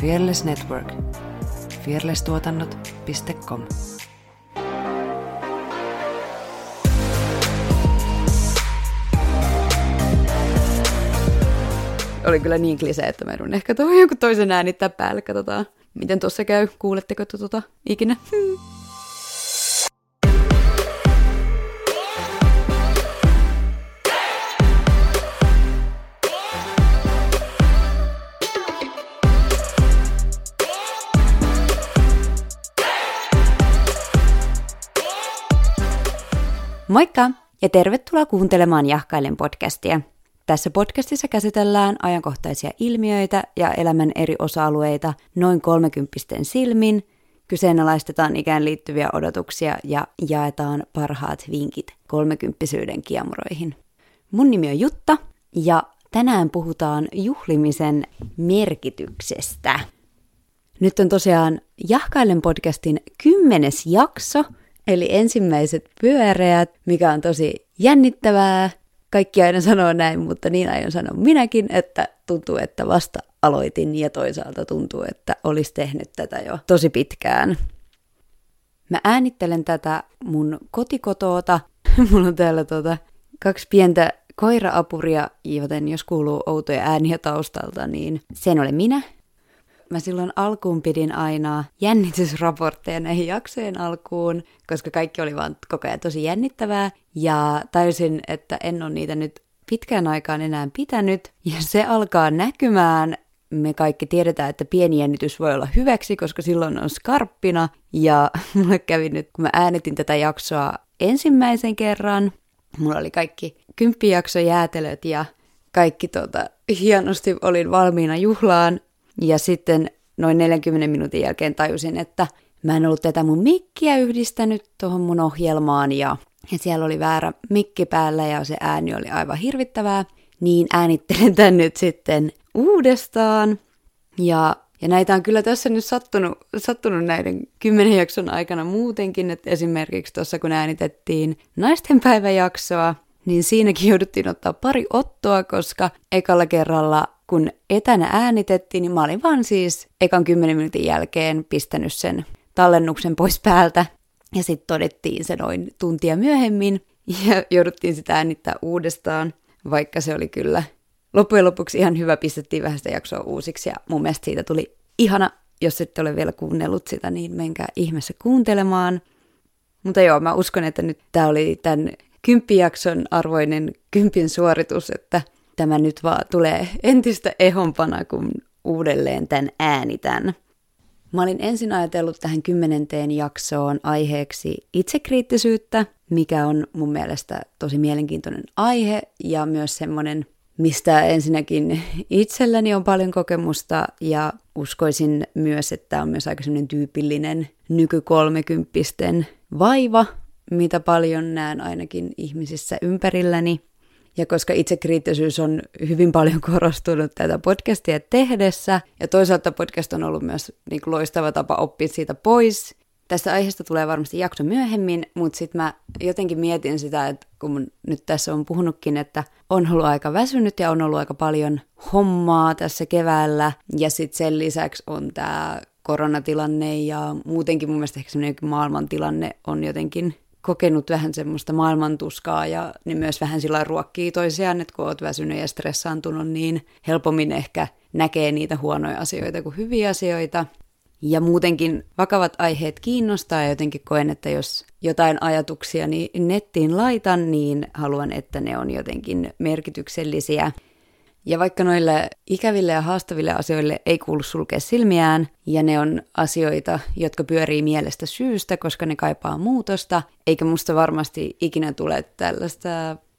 Fearless Network. fearlesstuotannot.com Oli kyllä niin klisee, että mä edun ehkä tuohon jonkun toisen äänittää päälle. Katsotaan, miten tuossa käy. Kuuletteko tuota ikinä? Hmm. Moikka ja tervetuloa kuuntelemaan Jahkailen podcastia. Tässä podcastissa käsitellään ajankohtaisia ilmiöitä ja elämän eri osa-alueita noin kolmekymppisten silmin, kyseenalaistetaan ikään liittyviä odotuksia ja jaetaan parhaat vinkit kolmekymppisyyden kiemuroihin. Mun nimi on Jutta ja tänään puhutaan juhlimisen merkityksestä. Nyt on tosiaan Jahkailen podcastin kymmenes jakso – Eli ensimmäiset pyöreät, mikä on tosi jännittävää. Kaikki aina sanoo näin, mutta niin aion sanoa minäkin, että tuntuu, että vasta aloitin ja toisaalta tuntuu, että olisi tehnyt tätä jo tosi pitkään. Mä äänittelen tätä mun kotikotoota. Mulla on täällä tota kaksi pientä koiraapuria, joten jos kuuluu outoja ääniä taustalta, niin sen olen minä mä silloin alkuun pidin aina jännitysraportteja näihin jaksojen alkuun, koska kaikki oli vaan koko ajan tosi jännittävää. Ja tajusin, että en ole niitä nyt pitkään aikaan enää pitänyt. Ja se alkaa näkymään. Me kaikki tiedetään, että pieni jännitys voi olla hyväksi, koska silloin on skarppina. Ja mulle kävi nyt, kun mä äänitin tätä jaksoa ensimmäisen kerran, mulla oli kaikki kymppijakso jäätelöt ja kaikki tota, hienosti olin valmiina juhlaan, ja sitten noin 40 minuutin jälkeen tajusin, että mä en ollut tätä mun mikkiä yhdistänyt tuohon mun ohjelmaan ja, ja siellä oli väärä mikki päällä ja se ääni oli aivan hirvittävää. Niin äänittelen tän nyt sitten uudestaan. Ja, ja näitä on kyllä tässä nyt sattunut, sattunut näiden kymmenen jakson aikana muutenkin, että esimerkiksi tuossa kun äänitettiin naistenpäiväjaksoa, niin siinäkin jouduttiin ottaa pari ottoa, koska ekalla kerralla kun etänä äänitettiin, niin mä olin vaan siis ekan kymmenen minuutin jälkeen pistänyt sen tallennuksen pois päältä. Ja sitten todettiin se noin tuntia myöhemmin ja jouduttiin sitä äänittää uudestaan, vaikka se oli kyllä loppujen lopuksi ihan hyvä, pistettiin vähän sitä jaksoa uusiksi ja mun mielestä siitä tuli ihana. Jos ette ole vielä kuunnellut sitä, niin menkää ihmeessä kuuntelemaan. Mutta joo, mä uskon, että nyt tämä oli tämän kymppijakson arvoinen kympin suoritus, että – tämä nyt vaan tulee entistä ehompana, kun uudelleen tämän äänitän. Mä olin ensin ajatellut tähän kymmenenteen jaksoon aiheeksi itsekriittisyyttä, mikä on mun mielestä tosi mielenkiintoinen aihe ja myös semmoinen, mistä ensinnäkin itselläni on paljon kokemusta ja uskoisin myös, että on myös aika semmoinen tyypillinen nykykolmekymppisten vaiva, mitä paljon näen ainakin ihmisissä ympärilläni. Ja koska itsekriittisyys on hyvin paljon korostunut tätä podcastia tehdessä, ja toisaalta podcast on ollut myös niin kuin loistava tapa oppia siitä pois. Tästä aiheesta tulee varmasti jakso myöhemmin, mutta sitten mä jotenkin mietin sitä, että kun mun nyt tässä on puhunutkin, että on ollut aika väsynyt ja on ollut aika paljon hommaa tässä keväällä, ja sitten sen lisäksi on tämä koronatilanne ja muutenkin mun mielestä ehkä maailmantilanne on jotenkin kokenut vähän semmoista maailmantuskaa ja niin myös vähän sillä ruokkii toisiaan, että kun oot väsynyt ja stressaantunut, niin helpommin ehkä näkee niitä huonoja asioita kuin hyviä asioita. Ja muutenkin vakavat aiheet kiinnostaa ja jotenkin koen, että jos jotain ajatuksia niin nettiin laitan, niin haluan, että ne on jotenkin merkityksellisiä ja vaikka noille ikäville ja haastaville asioille ei kuulu sulkea silmiään, ja ne on asioita, jotka pyörii mielestä syystä, koska ne kaipaa muutosta, eikä musta varmasti ikinä tule tällaista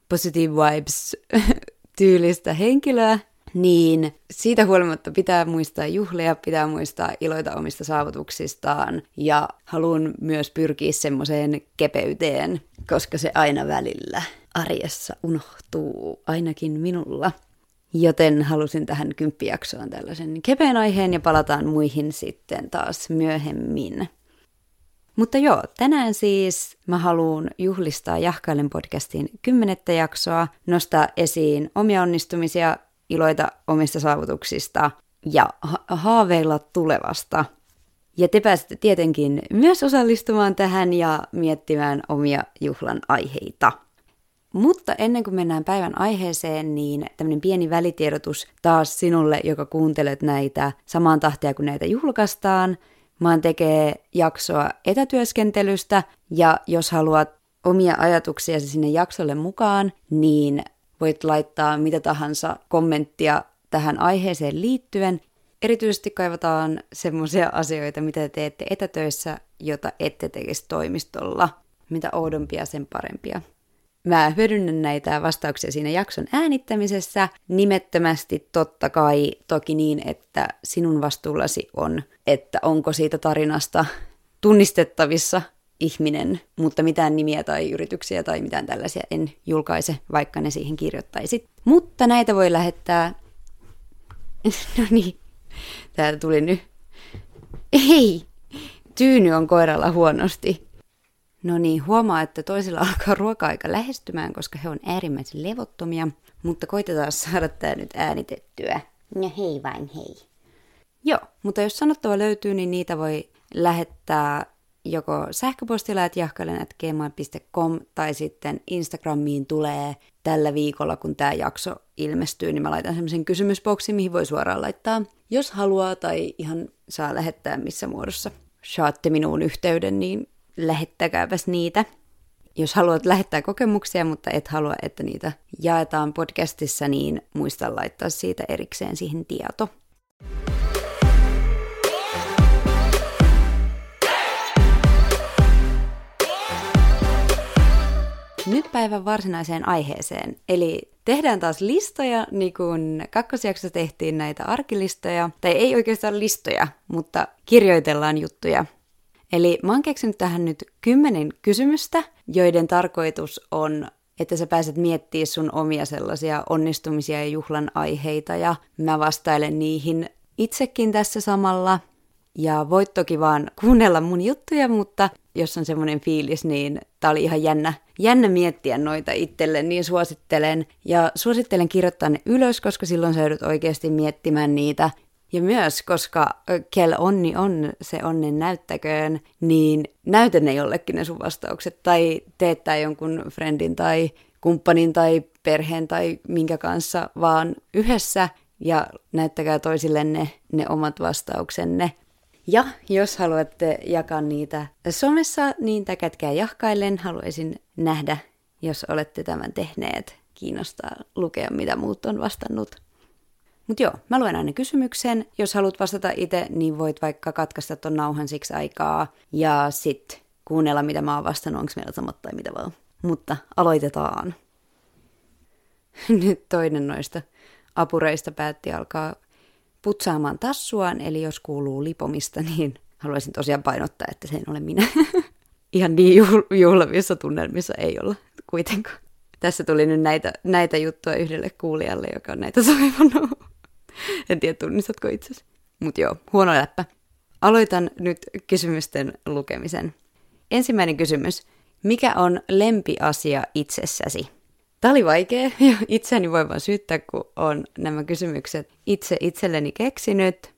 positive vibes tyylistä henkilöä, niin siitä huolimatta pitää muistaa juhlia, pitää muistaa iloita omista saavutuksistaan ja haluan myös pyrkiä semmoiseen kepeyteen, koska se aina välillä arjessa unohtuu, ainakin minulla. Joten halusin tähän kymppijaksoon tällaisen kepeän aiheen ja palataan muihin sitten taas myöhemmin. Mutta joo, tänään siis mä haluan juhlistaa Jahkailen podcastin kymmenettä jaksoa, nostaa esiin omia onnistumisia, iloita omista saavutuksista ja ha- haaveilla tulevasta. Ja te pääsette tietenkin myös osallistumaan tähän ja miettimään omia juhlan aiheita. Mutta ennen kuin mennään päivän aiheeseen, niin tämmöinen pieni välitiedotus taas sinulle, joka kuuntelet näitä samaan tahtia kuin näitä julkaistaan. Mä oon tekee jaksoa etätyöskentelystä ja jos haluat omia ajatuksia sinne jaksolle mukaan, niin voit laittaa mitä tahansa kommenttia tähän aiheeseen liittyen. Erityisesti kaivataan semmoisia asioita, mitä teette etätöissä, jota ette tekisi toimistolla. Mitä oudompia, sen parempia. Mä hyödynnän näitä vastauksia siinä jakson äänittämisessä nimettömästi totta kai, toki niin, että sinun vastuullasi on, että onko siitä tarinasta tunnistettavissa ihminen, mutta mitään nimiä tai yrityksiä tai mitään tällaisia en julkaise, vaikka ne siihen kirjoittaisit. Mutta näitä voi lähettää... No niin, täältä tuli nyt. Ei, tyyny on koiralla huonosti. No niin, huomaa, että toisilla alkaa ruoka-aika lähestymään, koska he on äärimmäisen levottomia, mutta koitetaan saada tämä nyt äänitettyä. No hei vain hei. Joo, mutta jos sanottava löytyy, niin niitä voi lähettää joko sähköpostilla at gmail.com tai sitten Instagramiin tulee tällä viikolla, kun tämä jakso ilmestyy, niin mä laitan semmoisen kysymysboksin, mihin voi suoraan laittaa, jos haluaa tai ihan saa lähettää missä muodossa. Saatte minuun yhteyden, niin lähettäkääpäs niitä. Jos haluat lähettää kokemuksia, mutta et halua, että niitä jaetaan podcastissa, niin muista laittaa siitä erikseen siihen tieto. Nyt päivän varsinaiseen aiheeseen. Eli tehdään taas listoja, niin kuin kakkosjaksossa tehtiin näitä arkilistoja. Tai ei oikeastaan listoja, mutta kirjoitellaan juttuja. Eli mä oon keksinyt tähän nyt kymmenen kysymystä, joiden tarkoitus on että sä pääset miettimään sun omia sellaisia onnistumisia ja juhlan aiheita ja mä vastailen niihin itsekin tässä samalla. Ja voit toki vaan kuunnella mun juttuja, mutta jos on semmoinen fiilis, niin tää oli ihan jännä, jännä miettiä noita itselle, niin suosittelen. Ja suosittelen kirjoittaa ne ylös, koska silloin sä joudut oikeasti miettimään niitä. Ja myös, koska kel onni on, se onnen näyttäköön, niin näytä ne jollekin ne sun vastaukset. Tai teettää jonkun friendin tai kumppanin tai perheen tai minkä kanssa, vaan yhdessä ja näyttäkää toisille ne, ne omat vastauksenne. Ja jos haluatte jakaa niitä somessa, niin täkätkää jahkaillen. Haluaisin nähdä, jos olette tämän tehneet. Kiinnostaa lukea, mitä muut on vastannut. Mutta joo, mä luen aina kysymyksen. Jos haluat vastata itse, niin voit vaikka katkaista ton nauhan siksi aikaa ja sit kuunnella, mitä mä oon vastannut, onko meillä samat tai mitä vaan. Mutta aloitetaan. Nyt toinen noista apureista päätti alkaa putsaamaan tassuaan, eli jos kuuluu lipomista, niin haluaisin tosiaan painottaa, että se ei ole minä. Ihan niin juhlavissa tunnelmissa ei olla kuitenkaan. Tässä tuli nyt näitä, näitä juttuja yhdelle kuulijalle, joka on näitä soivannut. en tiedä, tunnistatko itsesi. Mutta joo, huono läppä. Aloitan nyt kysymysten lukemisen. Ensimmäinen kysymys. Mikä on lempiasia itsessäsi? Tämä oli vaikea ja itseäni voi vaan syyttää, kun on nämä kysymykset itse itselleni keksinyt,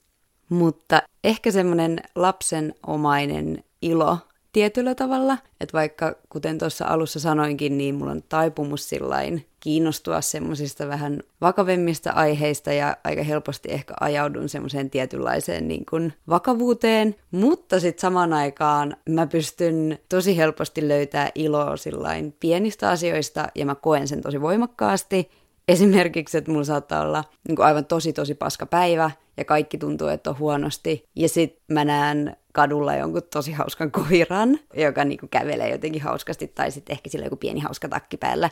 mutta ehkä semmoinen lapsenomainen ilo tietyllä tavalla, että vaikka kuten tuossa alussa sanoinkin, niin mulla on taipumus sillain kiinnostua semmoisista vähän vakavemmista aiheista ja aika helposti ehkä ajaudun semmoiseen tietynlaiseen niin kuin vakavuuteen, mutta sitten samaan aikaan mä pystyn tosi helposti löytää iloa sillain pienistä asioista ja mä koen sen tosi voimakkaasti. Esimerkiksi, että mulla saattaa olla niin kuin aivan tosi tosi paska päivä ja kaikki tuntuu, että on huonosti. Ja sitten mä näen kadulla jonkun tosi hauskan koiran, joka niinku kävelee jotenkin hauskasti, tai sitten ehkä sillä joku pieni hauska takki päällä.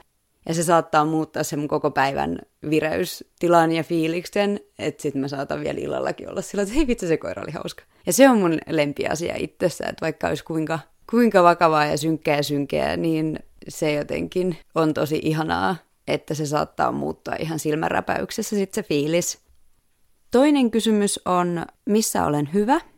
Ja se saattaa muuttaa sen mun koko päivän vireystilan ja fiiliksen, että sitten mä saatan vielä illallakin olla sillä, että hei vitsi, se koira oli hauska. Ja se on mun lempiasia itsessä, että vaikka olisi kuinka, kuinka vakavaa ja synkkää ja synkeä, niin se jotenkin on tosi ihanaa, että se saattaa muuttua ihan silmänräpäyksessä sitten se fiilis. Toinen kysymys on, missä olen hyvä –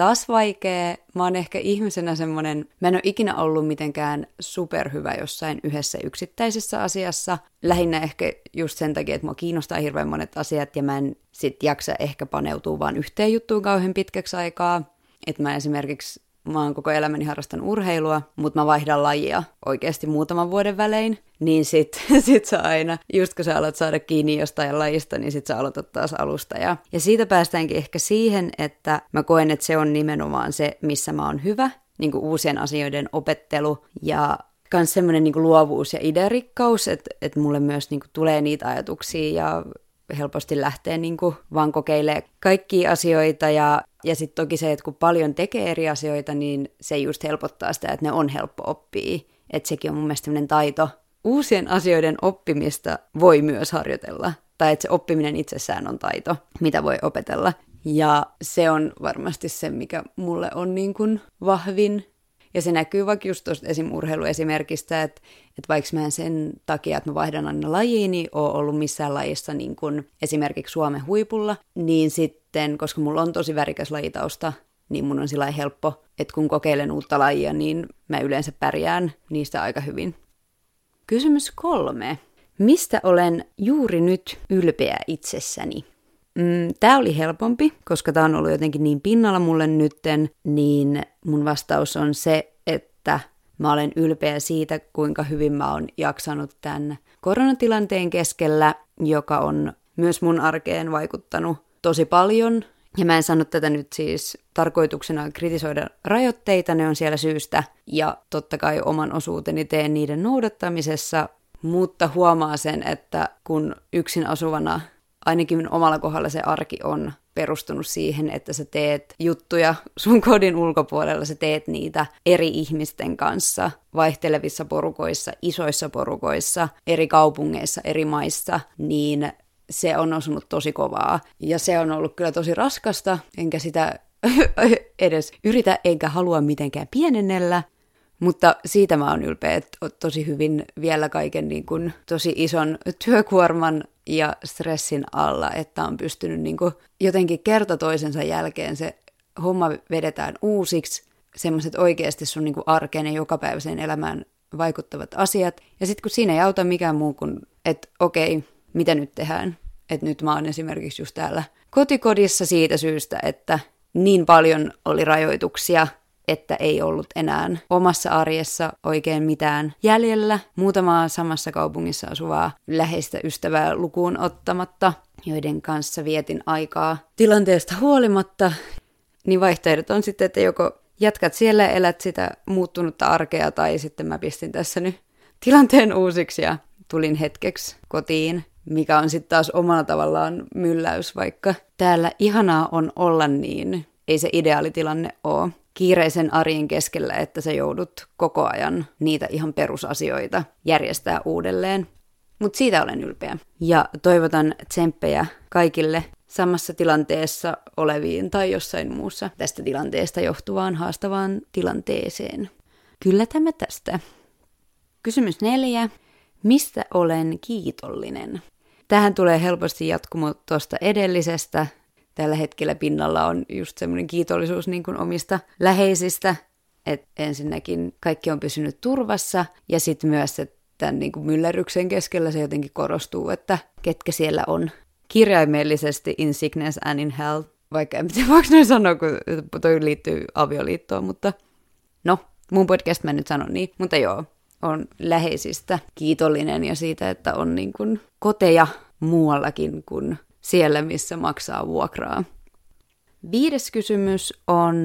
taas vaikea. Mä oon ehkä ihmisenä semmonen, mä en ole ikinä ollut mitenkään superhyvä jossain yhdessä yksittäisessä asiassa. Lähinnä ehkä just sen takia, että mua kiinnostaa hirveän monet asiat ja mä en sit jaksa ehkä paneutua vaan yhteen juttuun kauhean pitkäksi aikaa. Että mä esimerkiksi mä oon koko elämäni harrastanut urheilua, mutta mä vaihdan lajia oikeasti muutaman vuoden välein, niin sit, sit sä aina, just kun sä alat saada kiinni jostain lajista, niin sit sä aloitat taas alusta. Ja, ja siitä päästäänkin ehkä siihen, että mä koen, että se on nimenomaan se, missä mä oon hyvä, niin kuin uusien asioiden opettelu ja myös semmoinen niin luovuus ja idearikkaus, että, että mulle myös niin kuin, tulee niitä ajatuksia ja helposti lähtee niin kuin, vaan kokeilemaan kaikkia asioita ja ja sitten toki se, että kun paljon tekee eri asioita, niin se just helpottaa sitä, että ne on helppo oppia. Että sekin on mun mielestä taito. Uusien asioiden oppimista voi myös harjoitella. Tai että se oppiminen itsessään on taito, mitä voi opetella. Ja se on varmasti se, mikä mulle on niin kuin vahvin. Ja se näkyy vaikka just tuosta esim. urheiluesimerkistä, että, että vaikka mä en sen takia, että mä vaihdan aina lajiin, niin ole ollut missään lajissa niin kuin esimerkiksi Suomen huipulla, niin sitten, koska mulla on tosi värikäs lajitausta, niin mun on sillä helppo, että kun kokeilen uutta lajia, niin mä yleensä pärjään niistä aika hyvin. Kysymys kolme. Mistä olen juuri nyt ylpeä itsessäni? Mm, tämä oli helpompi, koska tämä on ollut jotenkin niin pinnalla mulle nytten, niin mun vastaus on se, että mä olen ylpeä siitä, kuinka hyvin mä oon jaksanut tämän koronatilanteen keskellä, joka on myös mun arkeen vaikuttanut tosi paljon. Ja mä en sano tätä nyt siis tarkoituksena kritisoida rajoitteita, ne on siellä syystä, ja totta kai oman osuuteni teen niiden noudattamisessa, mutta huomaa sen, että kun yksin asuvana ainakin omalla kohdalla se arki on perustunut siihen, että sä teet juttuja sun kodin ulkopuolella, sä teet niitä eri ihmisten kanssa, vaihtelevissa porukoissa, isoissa porukoissa, eri kaupungeissa, eri maissa, niin se on osunut tosi kovaa. Ja se on ollut kyllä tosi raskasta, enkä sitä edes yritä enkä halua mitenkään pienennellä, mutta siitä mä oon ylpeä, että tosi hyvin vielä kaiken niin kuin, tosi ison työkuorman ja stressin alla, että on pystynyt niin kuin, jotenkin kerta toisensa jälkeen se homma vedetään uusiksi, semmoiset oikeasti sun niin kuin arkeen ja jokapäiväiseen elämään vaikuttavat asiat. Ja sitten kun siinä ei auta mikään muu kuin, että okei, mitä nyt tehdään? Että nyt mä oon esimerkiksi just täällä kotikodissa siitä syystä, että niin paljon oli rajoituksia – että ei ollut enää omassa arjessa oikein mitään jäljellä. Muutamaa samassa kaupungissa asuvaa läheistä ystävää lukuun ottamatta, joiden kanssa vietin aikaa tilanteesta huolimatta, niin vaihtoehdot on sitten, että joko jatkat siellä elät sitä muuttunutta arkea, tai sitten mä pistin tässä nyt tilanteen uusiksi ja tulin hetkeksi kotiin, mikä on sitten taas omalla tavallaan mylläys, vaikka täällä ihanaa on olla niin, ei se ideaalitilanne ole kiireisen arjen keskellä, että sä joudut koko ajan niitä ihan perusasioita järjestää uudelleen. Mutta siitä olen ylpeä. Ja toivotan tsemppejä kaikille samassa tilanteessa oleviin tai jossain muussa tästä tilanteesta johtuvaan haastavaan tilanteeseen. Kyllä tämä tästä. Kysymys neljä. Mistä olen kiitollinen? Tähän tulee helposti jatkumo tuosta edellisestä, tällä hetkellä pinnalla on just semmoinen kiitollisuus niin kuin omista läheisistä, että ensinnäkin kaikki on pysynyt turvassa ja sitten myös, että tämän niin kuin myllerryksen keskellä se jotenkin korostuu, että ketkä siellä on. Kirjaimellisesti in sickness and in health, vaikka en tiedä voiko noin sanoa, kun toi liittyy avioliittoon, mutta no, mun podcast mä nyt sanon niin, mutta joo, on läheisistä kiitollinen ja siitä, että on niin kuin koteja muuallakin kuin siellä, missä maksaa vuokraa. Viides kysymys on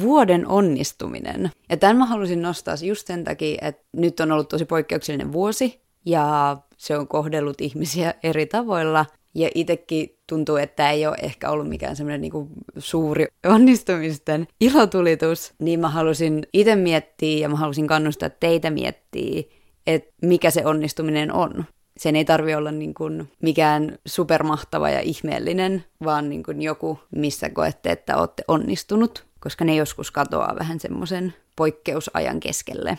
vuoden onnistuminen. Ja tämän mä halusin nostaa just sen takia, että nyt on ollut tosi poikkeuksellinen vuosi ja se on kohdellut ihmisiä eri tavoilla. Ja itsekin tuntuu, että tämä ei ole ehkä ollut mikään semmoinen niin suuri onnistumisten ilotulitus. Niin mä halusin itse miettiä ja mä halusin kannustaa teitä miettiä, että mikä se onnistuminen on sen ei tarvi olla niin kuin mikään supermahtava ja ihmeellinen, vaan niin kuin joku, missä koette, että olette onnistunut, koska ne joskus katoaa vähän semmoisen poikkeusajan keskelle.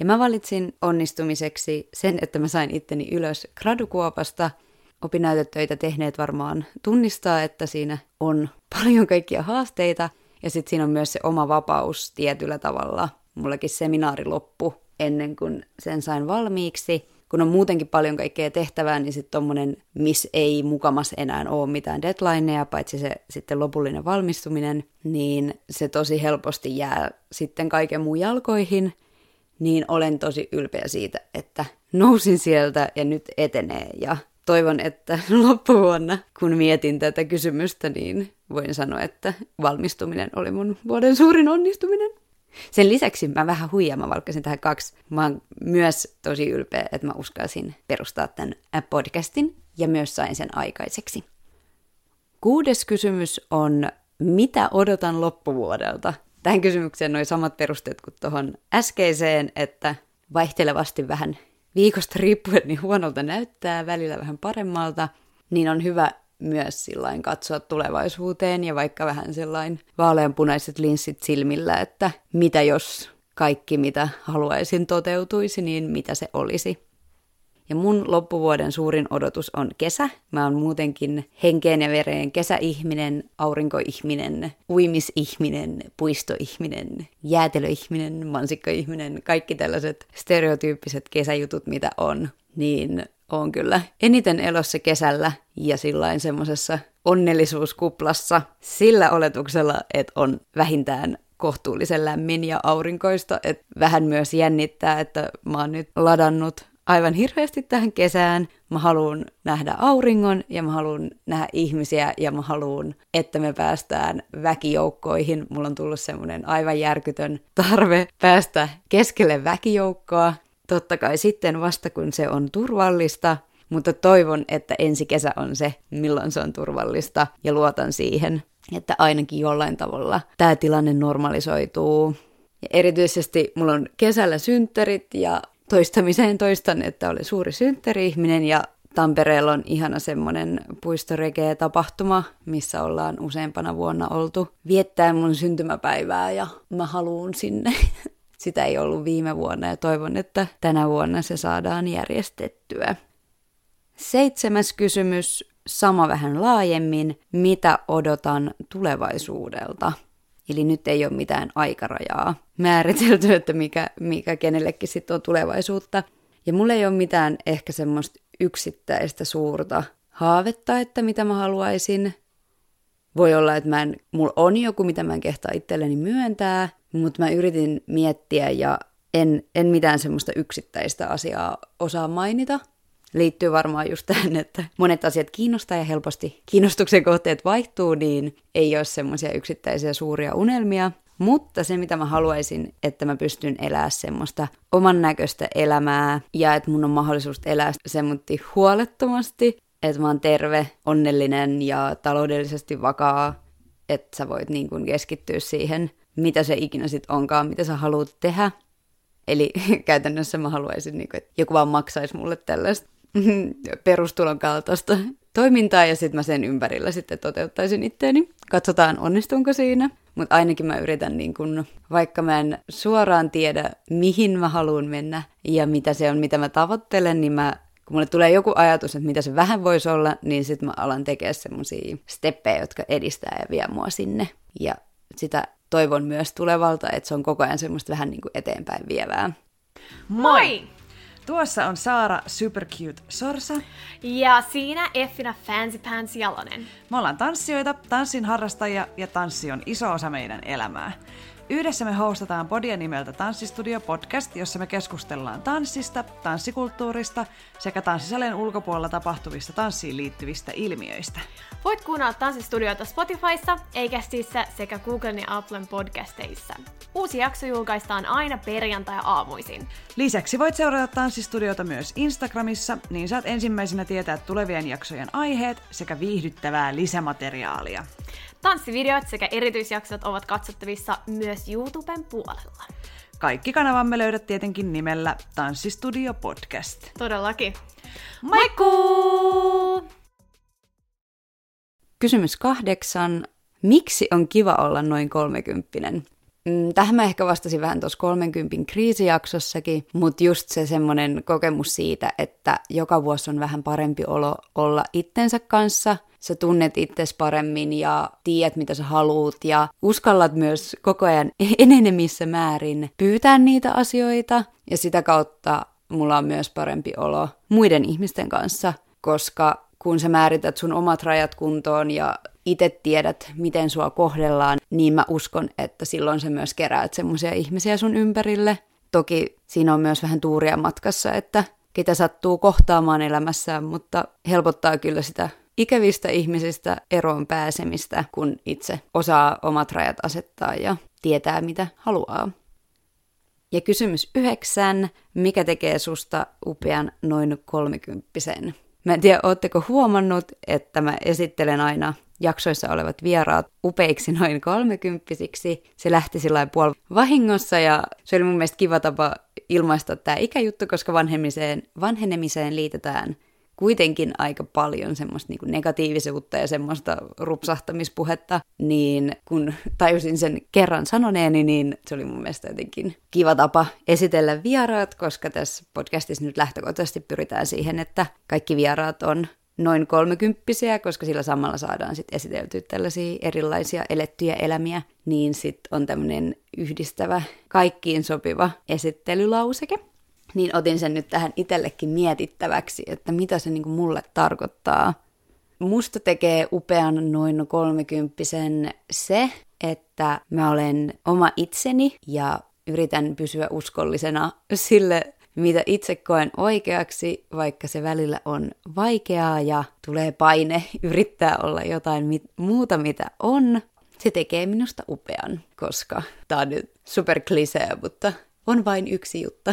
Ja mä valitsin onnistumiseksi sen, että mä sain itteni ylös gradukuopasta. Opinnäytetöitä tehneet varmaan tunnistaa, että siinä on paljon kaikkia haasteita. Ja sitten siinä on myös se oma vapaus tietyllä tavalla. Mullakin seminaari loppu ennen kuin sen sain valmiiksi. Kun on muutenkin paljon kaikkea tehtävää, niin sitten tommonen, miss ei mukamas enää ole mitään deadlineja, paitsi se sitten lopullinen valmistuminen, niin se tosi helposti jää sitten kaiken muun jalkoihin. Niin olen tosi ylpeä siitä, että nousin sieltä ja nyt etenee ja toivon, että loppuvuonna, kun mietin tätä kysymystä, niin voin sanoa, että valmistuminen oli mun vuoden suurin onnistuminen. Sen lisäksi mä vähän huijaa, mä valkkasin tähän kaksi. Mä oon myös tosi ylpeä, että mä uskalsin perustaa tämän podcastin ja myös sain sen aikaiseksi. Kuudes kysymys on, mitä odotan loppuvuodelta? Tähän kysymykseen noin samat perusteet kuin tuohon äskeiseen, että vaihtelevasti vähän viikosta riippuen niin huonolta näyttää, välillä vähän paremmalta, niin on hyvä myös sillain katsoa tulevaisuuteen ja vaikka vähän sellain vaaleanpunaiset linssit silmillä, että mitä jos kaikki mitä haluaisin toteutuisi, niin mitä se olisi. Ja mun loppuvuoden suurin odotus on kesä. Mä oon muutenkin henkeen ja vereen kesäihminen, aurinkoihminen, uimisihminen, puistoihminen, jäätelöihminen, mansikkaihminen, kaikki tällaiset stereotyyppiset kesäjutut, mitä on. Niin on kyllä eniten elossa kesällä ja sillain semmoisessa onnellisuuskuplassa sillä oletuksella, että on vähintään kohtuullisen lämmin ja aurinkoista, että vähän myös jännittää, että mä oon nyt ladannut aivan hirveästi tähän kesään. Mä haluan nähdä auringon ja mä haluan nähdä ihmisiä ja mä haluan, että me päästään väkijoukkoihin. Mulla on tullut semmoinen aivan järkytön tarve päästä keskelle väkijoukkoa. Totta kai sitten vasta kun se on turvallista, mutta toivon, että ensi kesä on se, milloin se on turvallista ja luotan siihen, että ainakin jollain tavalla tämä tilanne normalisoituu. Ja erityisesti mulla on kesällä synttärit ja toistamiseen toistan, että oli suuri synttäri-ihminen ja Tampereella on ihana semmoinen puistorekeä tapahtuma, missä ollaan useampana vuonna oltu viettää mun syntymäpäivää ja mä haluun sinne. Sitä ei ollut viime vuonna ja toivon, että tänä vuonna se saadaan järjestettyä. Seitsemäs kysymys, sama vähän laajemmin. Mitä odotan tulevaisuudelta? Eli nyt ei ole mitään aikarajaa määritelty, että mikä, mikä kenellekin sitten on tulevaisuutta. Ja mulla ei ole mitään ehkä semmoista yksittäistä suurta haavetta, että mitä mä haluaisin. Voi olla, että mä en, mulla on joku, mitä mä en kehtaa itselleni myöntää, mutta mä yritin miettiä ja en, en mitään semmoista yksittäistä asiaa osaa mainita – liittyy varmaan just tähän, että monet asiat kiinnostaa ja helposti kiinnostuksen kohteet vaihtuu, niin ei ole semmoisia yksittäisiä suuria unelmia. Mutta se, mitä mä haluaisin, että mä pystyn elämään semmoista oman näköistä elämää ja että mun on mahdollisuus elää semmoitti huolettomasti, että mä oon terve, onnellinen ja taloudellisesti vakaa, että sä voit niin kuin keskittyä siihen, mitä se ikinä sitten onkaan, mitä sä haluat tehdä. Eli käytännössä mä haluaisin, niin kuin, että joku vaan maksaisi mulle tällaista perustulon kaltaista toimintaa ja sitten mä sen ympärillä sitten toteuttaisin itteeni. Katsotaan onnistunko siinä. Mutta ainakin mä yritän, niin kun, vaikka mä en suoraan tiedä, mihin mä haluan mennä ja mitä se on, mitä mä tavoittelen, niin mä, kun mulle tulee joku ajatus, että mitä se vähän voisi olla, niin sitten mä alan tekemään semmoisia steppejä, jotka edistää ja vie mua sinne. Ja sitä toivon myös tulevalta, että se on koko ajan semmoista vähän niin kuin eteenpäin vievää. Moi! Tuossa on Saara Supercute Sorsa. Ja siinä Effina Fancy Pants Jalonen. Me ollaan tanssijoita, tanssin harrastajia ja tanssi on iso osa meidän elämää. Yhdessä me hostataan podia nimeltä Tanssistudio Podcast, jossa me keskustellaan tanssista, tanssikulttuurista sekä tanssisalien ulkopuolella tapahtuvista tanssiin liittyvistä ilmiöistä. Voit kuunnella Tanssistudiota Spotifyssa, Eikästissä sekä Googlen ja Applen podcasteissa. Uusi jakso julkaistaan aina perjantai-aamuisin. Lisäksi voit seurata Tanssistudiota myös Instagramissa, niin saat ensimmäisenä tietää tulevien jaksojen aiheet sekä viihdyttävää lisämateriaalia. Tanssivideot sekä erityisjaksot ovat katsottavissa myös YouTuben puolella. Kaikki kanavamme löydät tietenkin nimellä Tanssistudio Podcast. Todellakin. Moikkuu! Kysymys kahdeksan. Miksi on kiva olla noin kolmekymppinen? Mm, tähän mä ehkä vastasin vähän tuossa 30 kriisijaksossakin, mutta just se semmoinen kokemus siitä, että joka vuosi on vähän parempi olo olla itsensä kanssa – sä tunnet itsesi paremmin ja tiedät, mitä sä haluut ja uskallat myös koko ajan enenemissä määrin pyytää niitä asioita. Ja sitä kautta mulla on myös parempi olo muiden ihmisten kanssa, koska kun sä määrität sun omat rajat kuntoon ja itse tiedät, miten sua kohdellaan, niin mä uskon, että silloin sä myös keräät semmoisia ihmisiä sun ympärille. Toki siinä on myös vähän tuuria matkassa, että ketä sattuu kohtaamaan elämässään, mutta helpottaa kyllä sitä ikävistä ihmisistä eroon pääsemistä, kun itse osaa omat rajat asettaa ja tietää, mitä haluaa. Ja kysymys yhdeksän, mikä tekee susta upean noin kolmikymppisen? Mä en tiedä, ootteko huomannut, että mä esittelen aina jaksoissa olevat vieraat upeiksi noin kolmekymppisiksi. Se lähti sillä puol vahingossa ja se oli mun mielestä kiva tapa ilmaista tämä ikäjuttu, koska vanhenemiseen, vanhenemiseen liitetään kuitenkin aika paljon semmoista niin negatiivisuutta ja semmoista rupsahtamispuhetta, niin kun tajusin sen kerran sanoneeni, niin se oli mun mielestä jotenkin kiva tapa esitellä vieraat, koska tässä podcastissa nyt lähtökohtaisesti pyritään siihen, että kaikki vieraat on noin kolmekymppisiä, koska sillä samalla saadaan sitten esiteltyä tällaisia erilaisia elettyjä elämiä, niin sitten on tämmöinen yhdistävä, kaikkiin sopiva esittelylauseke. Niin otin sen nyt tähän itsellekin mietittäväksi, että mitä se niinku mulle tarkoittaa. Musta tekee upean noin kolmekymppisen se, että mä olen oma itseni ja yritän pysyä uskollisena sille mitä itse koen oikeaksi, vaikka se välillä on vaikeaa ja tulee paine yrittää olla jotain mit- muuta, mitä on. Se tekee minusta upean, koska tämä on nyt super klisee, mutta on vain yksi juttu.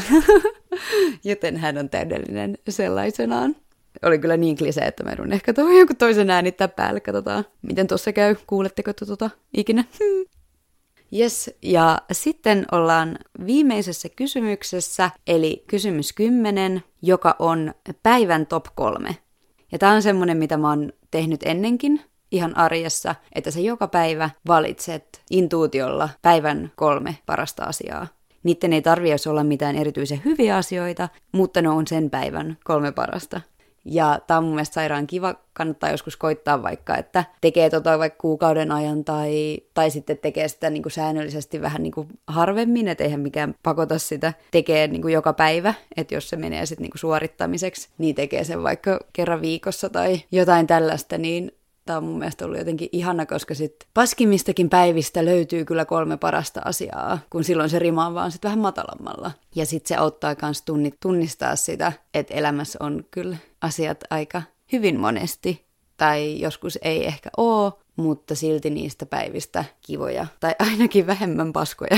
Joten hän on täydellinen sellaisenaan. Oli kyllä niin klisee, että mä edun ehkä tuohon jonkun toisen äänittää päälle. Katsotaan, miten tuossa käy. Kuuletteko tuota ikinä? Yes, ja sitten ollaan viimeisessä kysymyksessä, eli kysymys 10, joka on päivän top kolme. Ja tämä on semmoinen, mitä mä oon tehnyt ennenkin ihan arjessa, että sä joka päivä valitset intuutiolla päivän kolme parasta asiaa. Niiden ei tarvitse olla mitään erityisen hyviä asioita, mutta ne on sen päivän kolme parasta. Ja tämä on mun mielestä sairaan kiva, kannattaa joskus koittaa vaikka, että tekee tota vaikka kuukauden ajan tai, tai sitten tekee sitä niin kuin säännöllisesti vähän niin kuin harvemmin, että eihän mikään pakota sitä tekee niin kuin joka päivä, että jos se menee sitten niin kuin suorittamiseksi, niin tekee sen vaikka kerran viikossa tai jotain tällaista, niin tämä on mun mielestä ollut jotenkin ihana, koska sit paskimistakin päivistä löytyy kyllä kolme parasta asiaa, kun silloin se rima on vaan sit vähän matalammalla. Ja sitten se auttaa myös tunnistaa sitä, että elämässä on kyllä asiat aika hyvin monesti, tai joskus ei ehkä oo, mutta silti niistä päivistä kivoja, tai ainakin vähemmän paskoja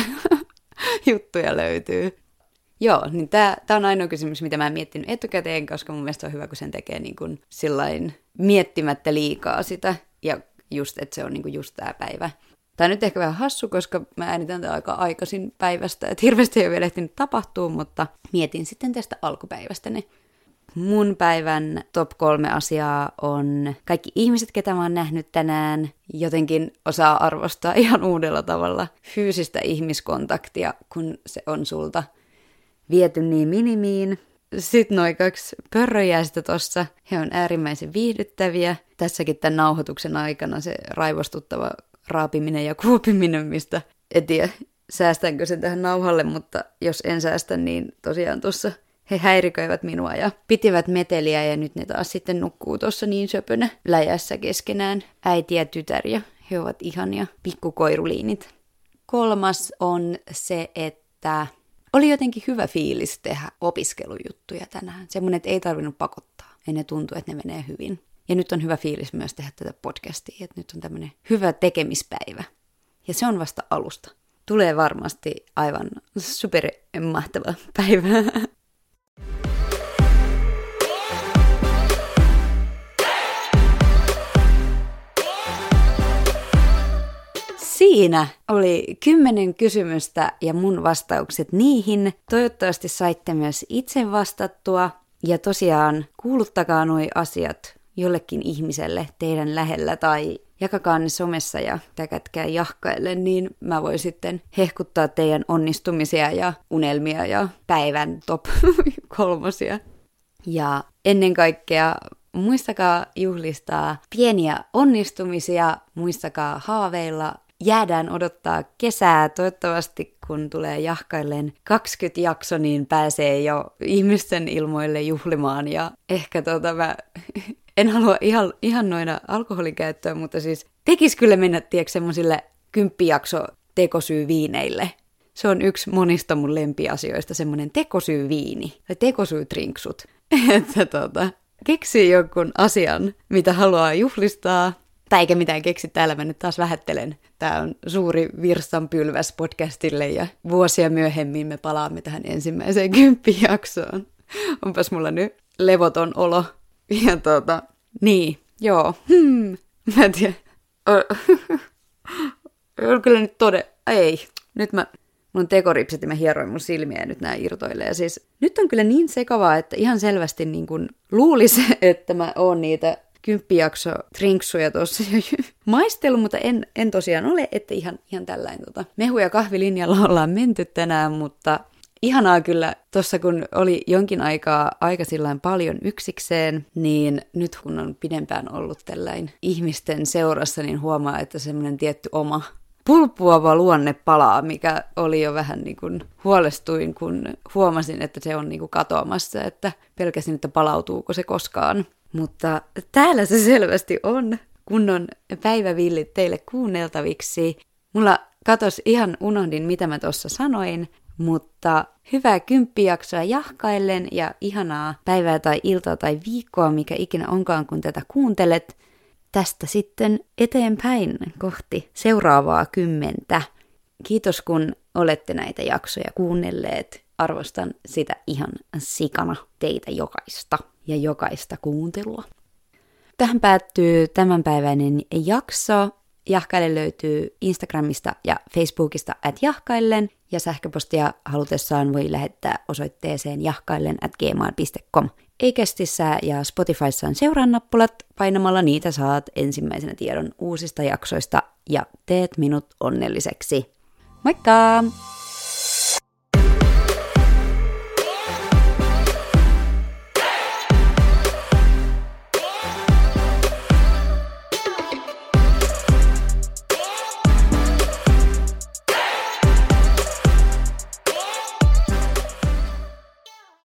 juttuja löytyy. Joo, niin tämä on ainoa kysymys, mitä mä en miettinyt etukäteen, koska mun mielestä on hyvä, kun sen tekee niin kuin sillain miettimättä liikaa sitä, ja just, että se on niin kuin just tämä päivä. Tämä on nyt ehkä vähän hassu, koska mä äänitän tätä aika aikaisin päivästä, että hirveästi ei ole vielä ehtinyt tapahtua, mutta mietin sitten tästä alkupäivästäni. Mun päivän top kolme asiaa on kaikki ihmiset, ketä mä oon nähnyt tänään, jotenkin osaa arvostaa ihan uudella tavalla fyysistä ihmiskontaktia, kun se on sulta viety niin minimiin. Sitten noin kaksi pörröjäistä tossa, he on äärimmäisen viihdyttäviä. Tässäkin tämän nauhoituksen aikana se raivostuttava raapiminen ja kuopiminen, mistä en tiedä, säästänkö sen tähän nauhalle, mutta jos en säästä, niin tosiaan tuossa he häiriköivät minua ja pitivät meteliä ja nyt ne taas sitten nukkuu tuossa niin söpönä läjässä keskenään. Äiti ja tytär ja he ovat ihania pikkukoiruliinit. Kolmas on se, että oli jotenkin hyvä fiilis tehdä opiskelujuttuja tänään. Semmoinen, että ei tarvinnut pakottaa. Ja ne tuntuu, että ne menee hyvin. Ja nyt on hyvä fiilis myös tehdä tätä podcastia, että nyt on tämmöinen hyvä tekemispäivä. Ja se on vasta alusta. Tulee varmasti aivan super mahtava päivä. Siinä oli kymmenen kysymystä ja mun vastaukset niihin. Toivottavasti saitte myös itse vastattua. Ja tosiaan kuuluttakaa nuo asiat jollekin ihmiselle teidän lähellä tai jakakaa ne somessa ja täkätkää jahkaille, niin mä voin sitten hehkuttaa teidän onnistumisia ja unelmia ja päivän top kolmosia. Ja ennen kaikkea muistakaa juhlistaa pieniä onnistumisia, muistakaa haaveilla, jäädään odottaa kesää. Toivottavasti kun tulee jahkailleen 20 jakso, niin pääsee jo ihmisten ilmoille juhlimaan. Ja ehkä tota mä en halua ihan, ihan noina alkoholin käyttöä, mutta siis tekis kyllä mennä, tiedätkö, semmoisille kymppijakso tekosyyviineille. Se on yksi monista mun lempiasioista, semmoinen tekosyyviini tai tekosyytrinksut. että tota, keksii jonkun asian, mitä haluaa juhlistaa, tai eikä mitään keksi, täällä mä nyt taas vähättelen. Tämä on suuri virstanpylväs podcastille ja vuosia myöhemmin me palaamme tähän ensimmäiseen kymppijaksoon. Onpas mulla nyt levoton olo. Ja tota, niin, joo, hmm, mä en tiedä. On kyllä nyt tode, ei, nyt mä, mun tekoripsit ja mä hieroin mun silmiä ja nyt nää irtoilee. Siis nyt on kyllä niin sekavaa, että ihan selvästi niin kuin luulisi, että mä oon niitä kymppijakso trinksuja tuossa maistellut, mutta en, en tosiaan ole, että ihan, ihan tällainen tota, mehu- ja kahvilinjalla ollaan menty tänään, mutta ihanaa kyllä, tuossa kun oli jonkin aikaa aika paljon yksikseen, niin nyt kun on pidempään ollut tällainen ihmisten seurassa, niin huomaa, että semmoinen tietty oma pulppuava luonne palaa, mikä oli jo vähän niin kuin huolestuin, kun huomasin, että se on niin kuin katoamassa, että pelkäsin, että palautuuko se koskaan. Mutta täällä se selvästi on kunnon päivävillit teille kuunneltaviksi. Mulla katos ihan unohdin, mitä mä tuossa sanoin, mutta hyvää kymppijaksoa jahkaillen ja ihanaa päivää tai iltaa tai viikkoa, mikä ikinä onkaan, kun tätä kuuntelet. Tästä sitten eteenpäin kohti seuraavaa kymmentä. Kiitos kun olette näitä jaksoja kuunnelleet. Arvostan sitä ihan sikana teitä jokaista ja jokaista kuuntelua. Tähän päättyy tämänpäiväinen jakso. Jahkaille löytyy Instagramista ja Facebookista at jahkaillen ja sähköpostia halutessaan voi lähettää osoitteeseen jahkaillen at gmail.com. Eikästissä ja Spotifyssa on seurannappulat, painamalla niitä saat ensimmäisenä tiedon uusista jaksoista ja teet minut onnelliseksi. Moikka!